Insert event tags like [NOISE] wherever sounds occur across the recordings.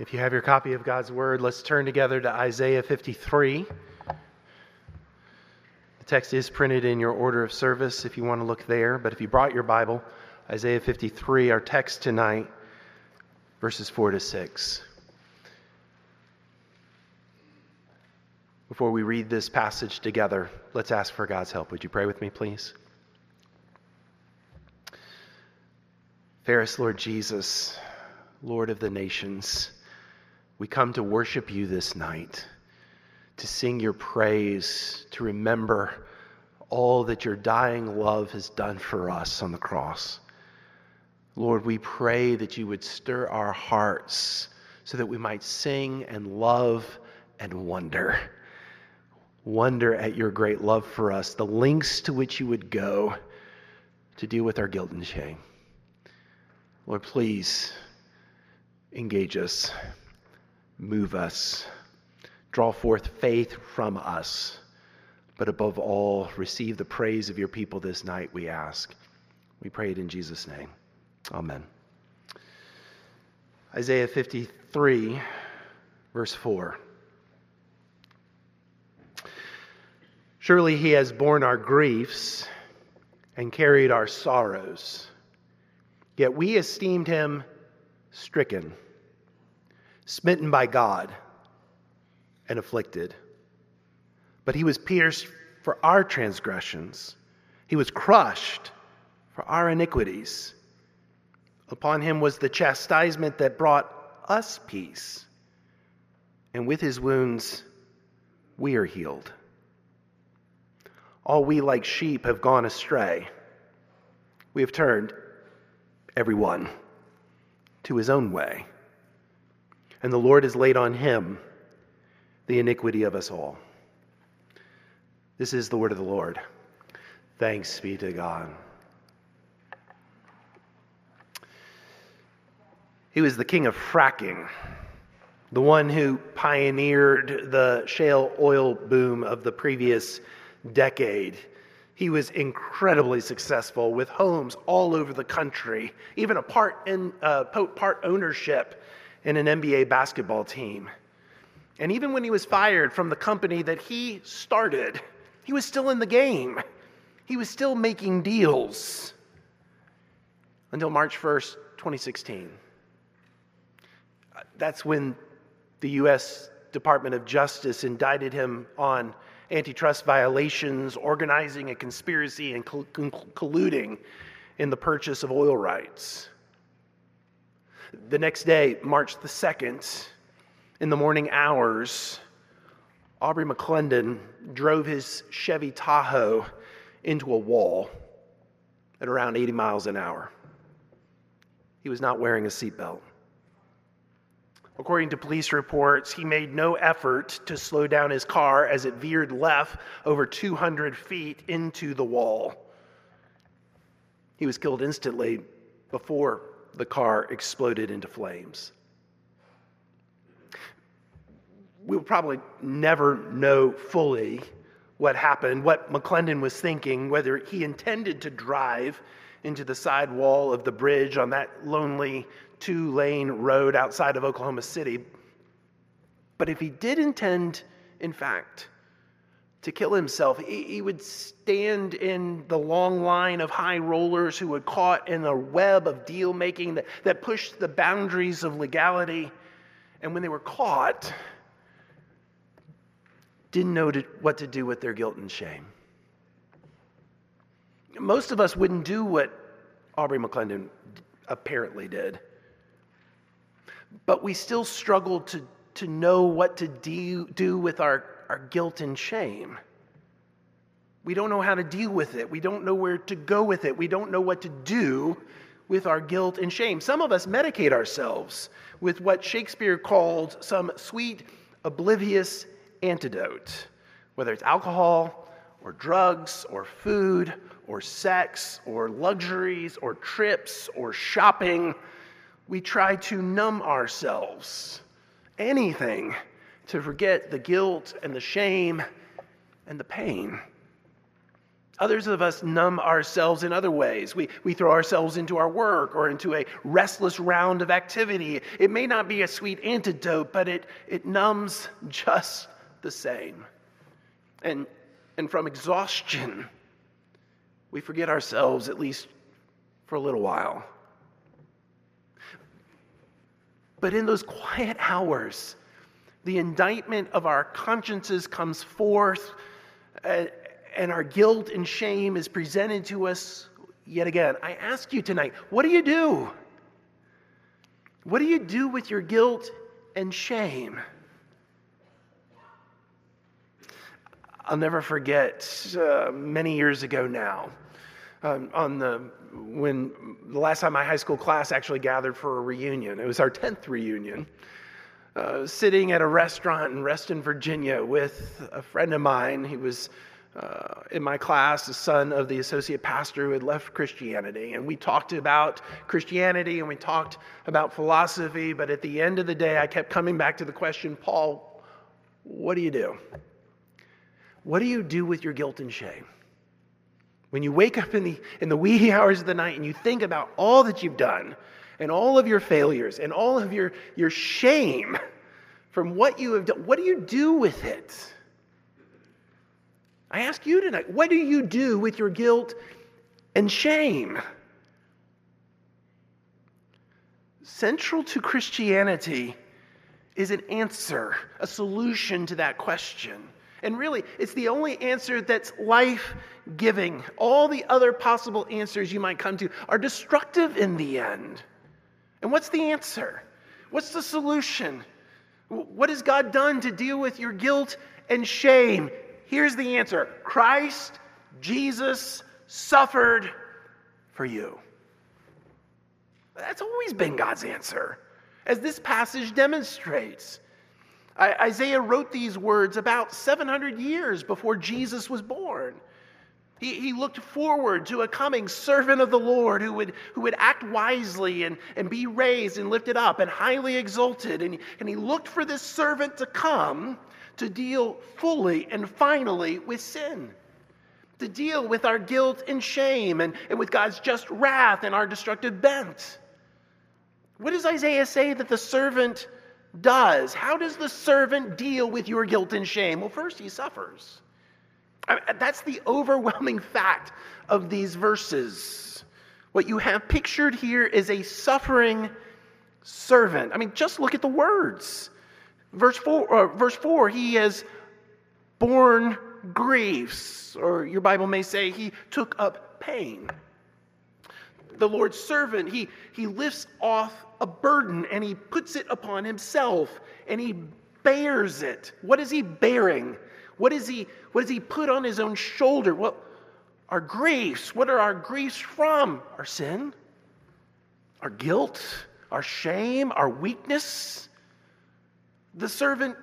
If you have your copy of God's Word, let's turn together to Isaiah 53. The text is printed in your order of service if you want to look there, but if you brought your Bible, Isaiah 53, our text tonight, verses 4 to 6. Before we read this passage together, let's ask for God's help. Would you pray with me, please? Fairest Lord Jesus, Lord of the nations, we come to worship you this night, to sing your praise, to remember all that your dying love has done for us on the cross. Lord, we pray that you would stir our hearts so that we might sing and love and wonder. Wonder at your great love for us, the lengths to which you would go to deal with our guilt and shame. Lord, please engage us move us, draw forth faith from us, but above all, receive the praise of your people this night, we ask. We pray it in Jesus' name. Amen. Isaiah 53, verse 4. Surely he has borne our griefs and carried our sorrows, yet we esteemed him stricken smitten by God and afflicted. But he was pierced for our transgressions, he was crushed for our iniquities. Upon him was the chastisement that brought us peace, and with his wounds we are healed. All we like sheep have gone astray. We have turned, everyone, to his own way and the Lord has laid on him the iniquity of us all. This is the word of the Lord. Thanks be to God. He was the king of fracking, the one who pioneered the shale oil boom of the previous decade. He was incredibly successful with homes all over the country, even a part in uh, part ownership in an NBA basketball team. And even when he was fired from the company that he started, he was still in the game. He was still making deals until March 1st, 2016. That's when the U.S. Department of Justice indicted him on antitrust violations, organizing a conspiracy, and colluding in the purchase of oil rights. The next day, March the 2nd, in the morning hours, Aubrey McClendon drove his Chevy Tahoe into a wall at around 80 miles an hour. He was not wearing a seatbelt. According to police reports, he made no effort to slow down his car as it veered left over 200 feet into the wall. He was killed instantly before the car exploded into flames. We'll probably never know fully what happened, what McClendon was thinking, whether he intended to drive into the side wall of the bridge on that lonely two lane road outside of Oklahoma City. But if he did intend, in fact, to kill himself. He, would stand in the long line of high rollers who were caught in a web of deal making that, that pushed the boundaries of legality. And when they were caught, didn't know to, what to do with their guilt and shame. Most of us wouldn't do what Aubrey McClendon apparently did. But we still struggle to, to know what to do, do with our our guilt and shame. We don't know how to deal with it. We don't know where to go with it. We don't know what to do with our guilt and shame. Some of us medicate ourselves with what Shakespeare called some sweet, oblivious antidote, whether it's alcohol or drugs or food or sex or luxuries or trips or shopping. We try to numb ourselves. Anything to forget the guilt and the shame and the pain. Others of us numb ourselves in other ways. We, we throw ourselves into our work or into a restless round of activity. It may not be a sweet antidote, but it, it numbs just the same. And, and from exhaustion, we forget ourselves, at least for a little while. But in those quiet hours, the indictment of our consciences comes forth, uh, and our guilt and shame is presented to us yet again. I ask you tonight, what do you do? What do you do with your guilt and shame? I'll never forget uh, many years ago now, um, on the when the last time my high school class actually gathered for a reunion. It was our 10th reunion. Uh, sitting at a restaurant in Reston, Virginia, with a friend of mine. He was uh, in my class, the son of the associate pastor who had left Christianity. And we talked about Christianity and we talked about philosophy, but at the end of the day, I kept coming back to the question Paul, what do you do? What do you do with your guilt and shame? When you wake up in the, in the wee [LAUGHS] hours of the night and you think about all that you've done and all of your failures and all of your, your shame from what you have done, what do you do with it? I ask you tonight, what do you do with your guilt and shame? Central to Christianity is an answer, a solution to that question. And really, it's the only answer that's life giving. All the other possible answers you might come to are destructive in the end. And what's the answer? What's the solution? What has God done to deal with your guilt and shame? Here's the answer Christ, Jesus, suffered for you. That's always been God's answer, as this passage demonstrates. Isaiah wrote these words about 700 years before Jesus was born. He, he looked forward to a coming servant of the Lord who would, who would act wisely and, and be raised and lifted up and highly exalted. And, and he looked for this servant to come to deal fully and finally with sin, to deal with our guilt and shame and, and with God's just wrath and our destructive bent. What does Isaiah say that the servant does. How does the servant deal with your guilt and shame? Well, first, he suffers. I mean, that's the overwhelming [LAUGHS] fact of these verses. What you have pictured here is a suffering servant. I mean, just look at the words. Verse 4, uh, verse 4 he has borne griefs, or your Bible may say he took up pain. The Lord's servant, he, he lifts off a burden and he puts it upon himself and he bears it. What is he bearing? What is he what does he put on his own shoulder? Well, our griefs. What are our griefs from? Our sin, our guilt, our shame, our weakness. The servant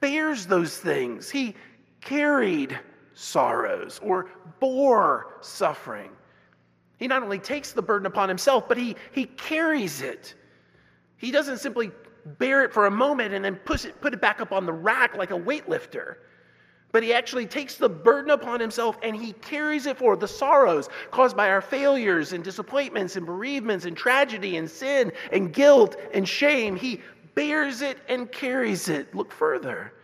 bears those things. He carried sorrows or bore suffering. He not only takes the burden upon himself, but he, he carries it. He doesn't simply bear it for a moment and then push it, put it back up on the rack like a weightlifter. But he actually takes the burden upon himself and he carries it forward. The sorrows caused by our failures and disappointments and bereavements and tragedy and sin and guilt and shame, he bears it and carries it. Look further.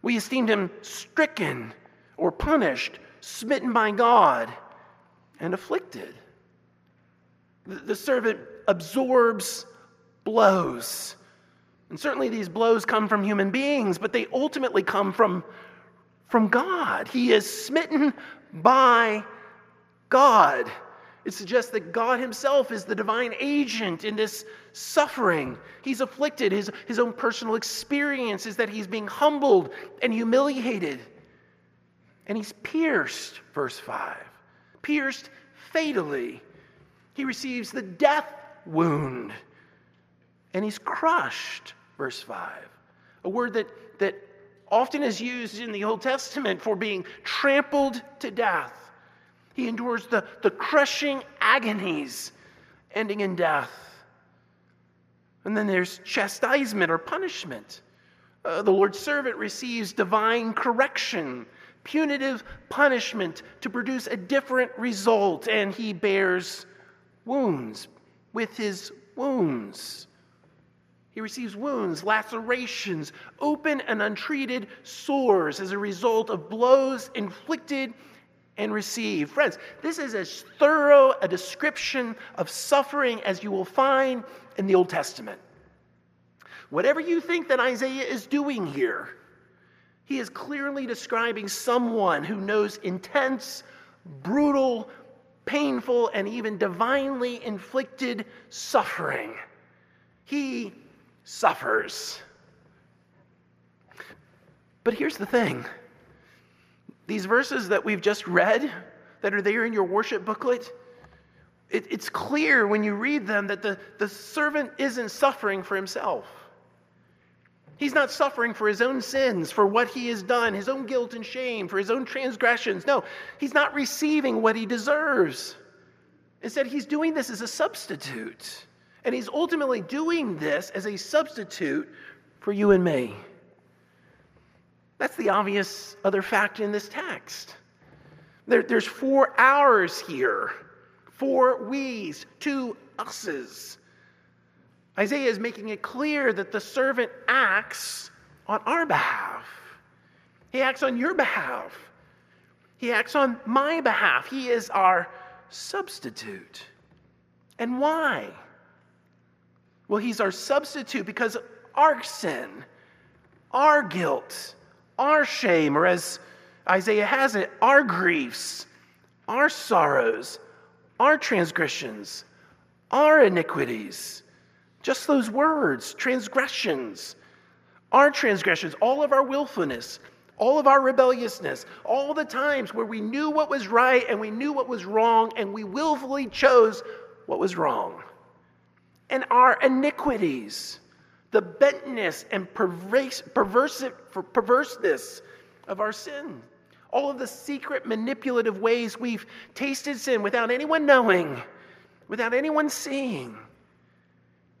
We esteemed him stricken or punished, smitten by God, and afflicted. The servant absorbs blows. And certainly these blows come from human beings, but they ultimately come from, from God. He is smitten by God. It suggests that God Himself is the divine agent in this suffering. He's afflicted. His, his own personal experience is that He's being humbled and humiliated. And He's pierced, verse 5, pierced fatally. He receives the death wound and he's crushed, verse 5. A word that, that often is used in the Old Testament for being trampled to death. He endures the, the crushing agonies ending in death. And then there's chastisement or punishment. Uh, the Lord's servant receives divine correction, punitive punishment to produce a different result, and he bears wounds with his wounds. He receives wounds, lacerations, open and untreated sores as a result of blows inflicted and received. Friends, this is as thorough a description of suffering as you will find in the Old Testament. Whatever you think that Isaiah is doing here, he is clearly describing someone who knows intense, brutal, painful, and even divinely inflicted suffering. He suffers. But here's the thing these verses that we've just read, that are there in your worship booklet, it, it's clear when you read them that the, the servant isn't suffering for himself. He's not suffering for his own sins, for what he has done, his own guilt and shame, for his own transgressions. No, he's not receiving what he deserves. Instead, he's doing this as a substitute. And he's ultimately doing this as a substitute for you and me. That's the obvious other fact in this text. There, there's four ours here, four we's, two us's. Isaiah is making it clear that the servant acts on our behalf. He acts on your behalf. He acts on my behalf. He is our substitute. And why? Well, he's our substitute because our sin, our guilt, our shame, or as Isaiah has it, our griefs, our sorrows, our transgressions, our iniquities just those words, transgressions. Our transgressions, all of our willfulness, all of our rebelliousness, all the times where we knew what was right and we knew what was wrong and we willfully chose what was wrong. And our iniquities, the bentness and perverse, perverseness of our sin. All of the secret manipulative ways we've tasted sin without anyone knowing, without anyone seeing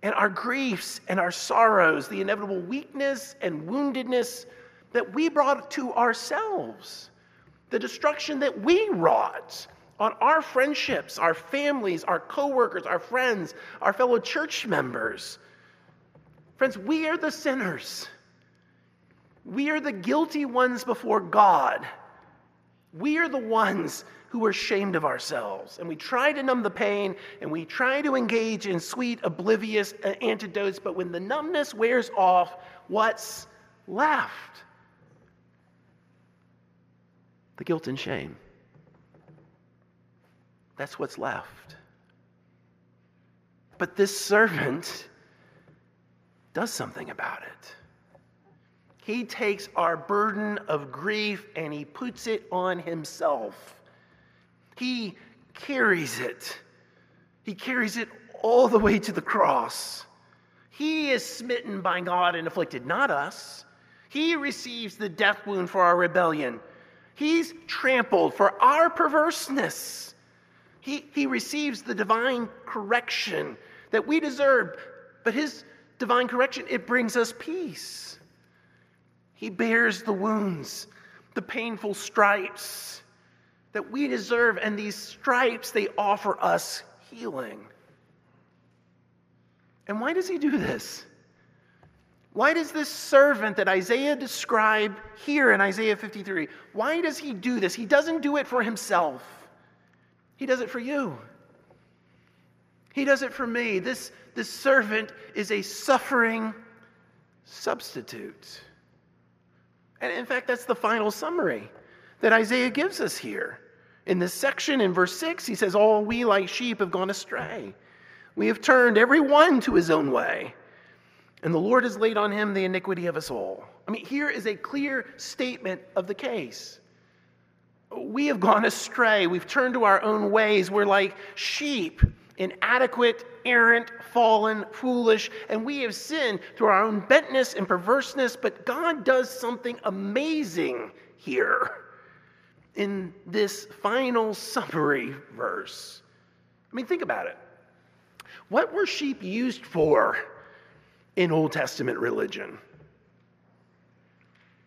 and our griefs and our sorrows, the inevitable weakness and woundedness that we brought to ourselves, the destruction that we wrought on our friendships, our families, our coworkers, our friends, our fellow church members. Friends, we are the sinners. We are the guilty ones before God. We are the ones who are ashamed of ourselves. And we try to numb the pain and we try to engage in sweet, oblivious uh, antidotes, but when the numbness wears off, what's left? The guilt and shame. That's what's left. But this servant does something about it. He takes our burden of grief and he puts it on himself. He carries it. He carries it all the way to the cross. He is smitten by God and afflicted, not us. He receives the death wound for our rebellion. He's trampled for our perverseness. He, he receives the divine correction that we deserve, but his divine correction, it brings us peace. He bears the wounds, the painful stripes that we deserve, and these stripes, they offer us healing. And why does he do this? Why does this servant that Isaiah described here in Isaiah 53, why does he do this? He doesn't do it for himself. He does it for you. He does it for me. This, this servant is a suffering substitute. And in fact, that's the final summary that Isaiah gives us here. In this section, in verse 6, he says, All we like sheep have gone astray. We have turned every one to his own way, and the Lord has laid on him the iniquity of us all. I mean, here is a clear statement of the case. We have gone astray. We've turned to our own ways. We're like sheep, inadequate, errant, fallen, foolish, and we have sinned through our own bentness and perverseness. But God does something amazing here in this final summary verse. I mean, think about it. What were sheep used for in Old Testament religion?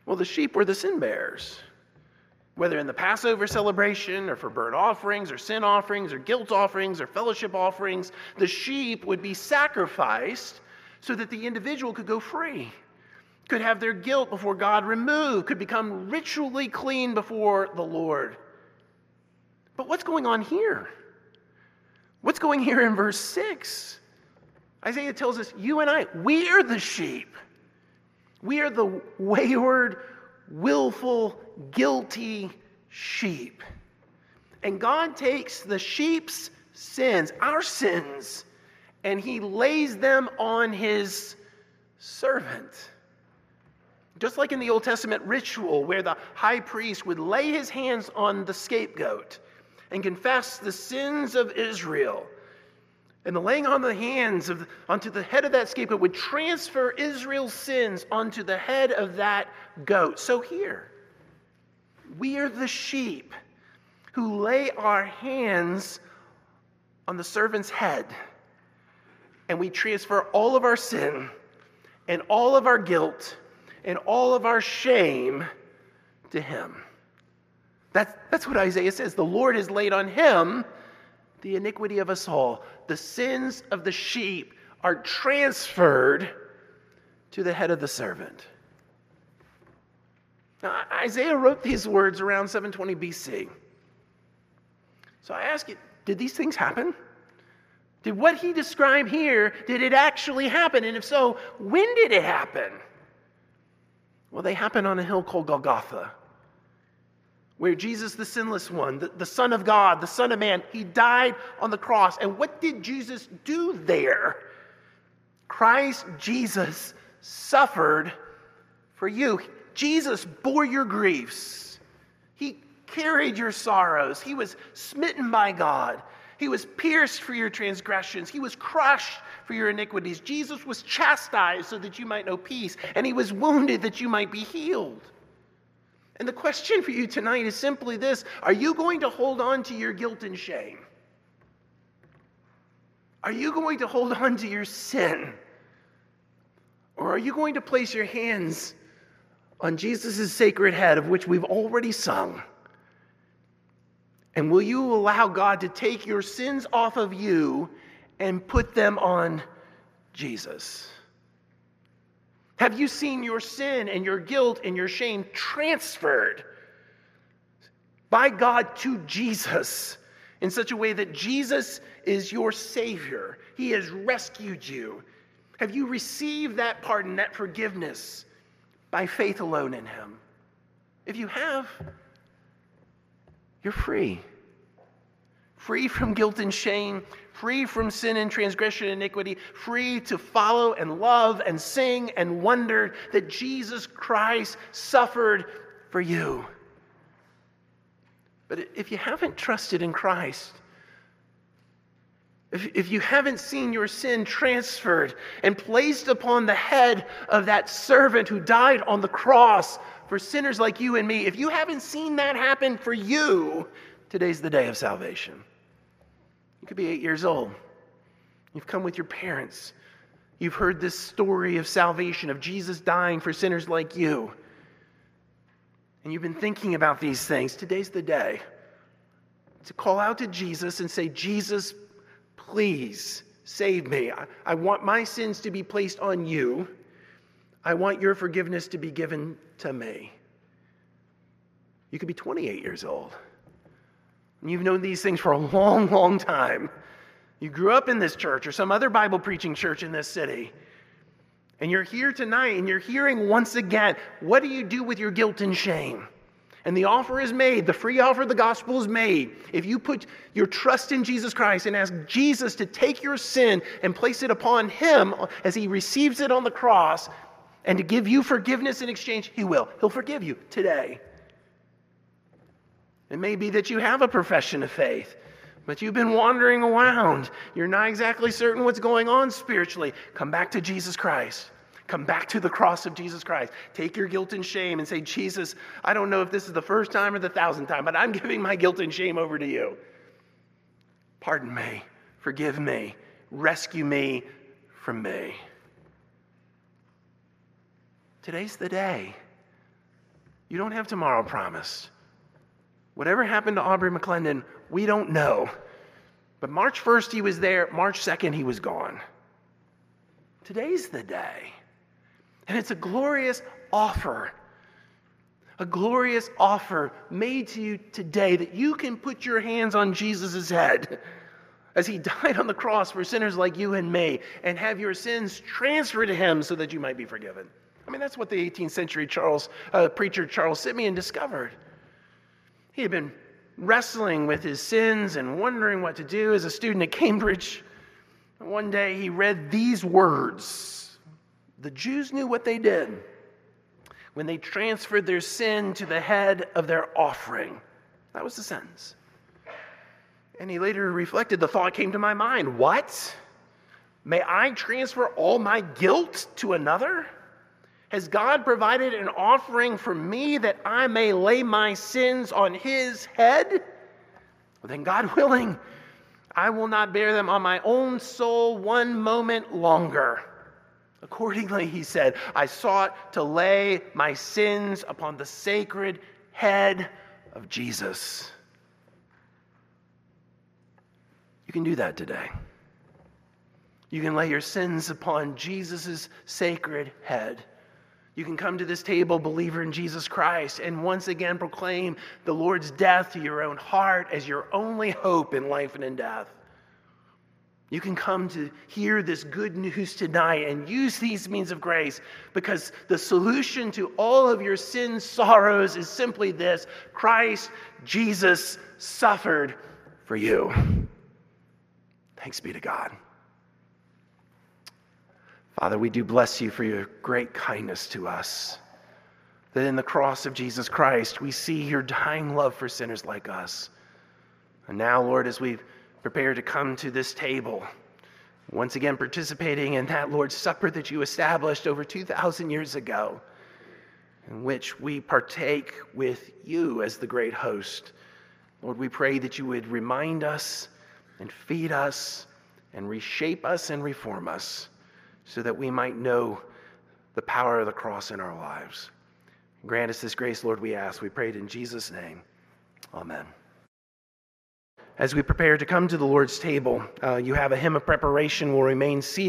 Well, the sheep were the sin bearers. Whether in the Passover celebration or for burnt offerings or sin offerings or guilt offerings or fellowship offerings, the sheep would be sacrificed so that the individual could go free, could have their guilt before God removed, could become ritually clean before the Lord. But what's going on here? What's going here in verse 6? Isaiah tells us, You and I, we are the sheep. We are the wayward, willful, guilty sheep. And God takes the sheep's sins, our sins, and he lays them on his servant. Just like in the Old Testament ritual, where the high priest would lay his hands on the scapegoat and confess the sins of Israel. And the laying on the hands of, onto the head of that scapegoat would transfer Israel's sins onto the head of that goat. So here, we are the sheep who lay our hands on the servant's head and we transfer all of our sin and all of our guilt and all of our shame to him. That's, that's what Isaiah says. The Lord has laid on him the iniquity of us all. The sins of the sheep are transferred to the head of the servant. Now, Isaiah wrote these words around 720 BC. So I ask you, did these things happen? Did what he described here, did it actually happen? And if so, when did it happen? Well, they happened on a hill called Golgotha, where Jesus, the sinless one, the, the Son of God, the Son of Man, he died on the cross. And what did Jesus do there? Christ Jesus suffered for you. Jesus bore your griefs. He carried your sorrows. He was smitten by God. He was pierced for your transgressions. He was crushed for your iniquities. Jesus was chastised so that you might know peace, and he was wounded that you might be healed. And the question for you tonight is simply this Are you going to hold on to your guilt and shame? Are you going to hold on to your sin? Or are you going to place your hands on Jesus' sacred head, of which we've already sung? And will you allow God to take your sins off of you and put them on Jesus? Have you seen your sin and your guilt and your shame transferred by God to Jesus in such a way that Jesus is your Savior? He has rescued you. Have you received that pardon, that forgiveness? By faith alone in Him. If you have, you're free. Free from guilt and shame, free from sin and transgression and iniquity, free to follow and love and sing and wonder that Jesus Christ suffered for you. But if you haven't trusted in Christ, if, if you haven't seen your sin transferred and placed upon the head of that servant who died on the cross for sinners like you and me, if you haven't seen that happen for you, today's the day of salvation. You could be eight years old. You've come with your parents. You've heard this story of salvation, of Jesus dying for sinners like you. And you've been thinking about these things. Today's the day to call out to Jesus and say, Jesus, Please save me. I, I want my sins to be placed on you. I want your forgiveness to be given to me. You could be 28 years old. And you've known these things for a [LAUGHS] long, long time. You grew up in this church or some other Bible preaching church in this city. And you're here tonight and you're hearing once again what do you do with your guilt and shame? And the offer is made, the free offer of the gospel is made. If you put your trust in Jesus Christ and ask Jesus to take your sin and place it upon Him as He receives it on the cross and to give you forgiveness in exchange, He will. He'll forgive you today. It may be that you have a profession of faith, but you've been wandering around. You're not exactly certain what's going on spiritually. Come back to Jesus Christ. Come back to the cross of Jesus Christ. Take your guilt and shame and say, Jesus, I don't know if this is the first time or the thousandth time, but I'm [LAUGHS] giving my guilt and shame over to you. Pardon me, forgive me, rescue me from me. Today's the day. You don't have tomorrow promised. Whatever happened to Aubrey McClendon, we don't know. But March 1st, he was there. March 2nd, he was gone. Today's the day. And it's a glorious offer. A glorious offer made to you today that you can put your hands on Jesus' head as he [LAUGHS] died on the cross for sinners like you and me and have your sins transferred to him so that you might be forgiven. I mean, that's what the 18th century Charles, uh, preacher Charles Simeon discovered. He had been wrestling with his sins and wondering what to do as a student at Cambridge. One day he read these words The Jews knew what they did when they transferred their sin to the head of their offering. That was the sentence. And he later reflected, the thought came to my mind what? May I transfer all my guilt to another? Has God provided an offering for me that I may lay my sins on his head? Well, then, God [LAUGHS] willing, I will not bear them on my own soul one moment longer. Accordingly, he said, I sought to lay my sins upon the sacred head of Jesus. You can do that today. You can lay your sins upon Jesus' sacred head. You can come to this table, believer in Jesus Christ, and once again proclaim the Lord's death to your own heart as your only hope in life and in death. You can come to hear this good news tonight and use these means of grace because the solution to all of your sin sorrows is simply this Christ Jesus suffered for you. Thanks be to God. Father, we do bless you for your great kindness to us. That in the cross of Jesus Christ, we see your dying love for sinners like us. And now, Lord, as we prepare to come to this table, once again participating in that Lord's Supper that you established over 2,000 years ago, in which we partake with you as the great host. Lord, we pray that you would remind us and feed us and reshape us and reform us so that we might know the power of the cross in our lives. Grant us this grace, Lord, we ask. We pray it in Jesus' name. Amen. As we prepare to come to the Lord's table, uh, you have a hymn of preparation. Will remain seated.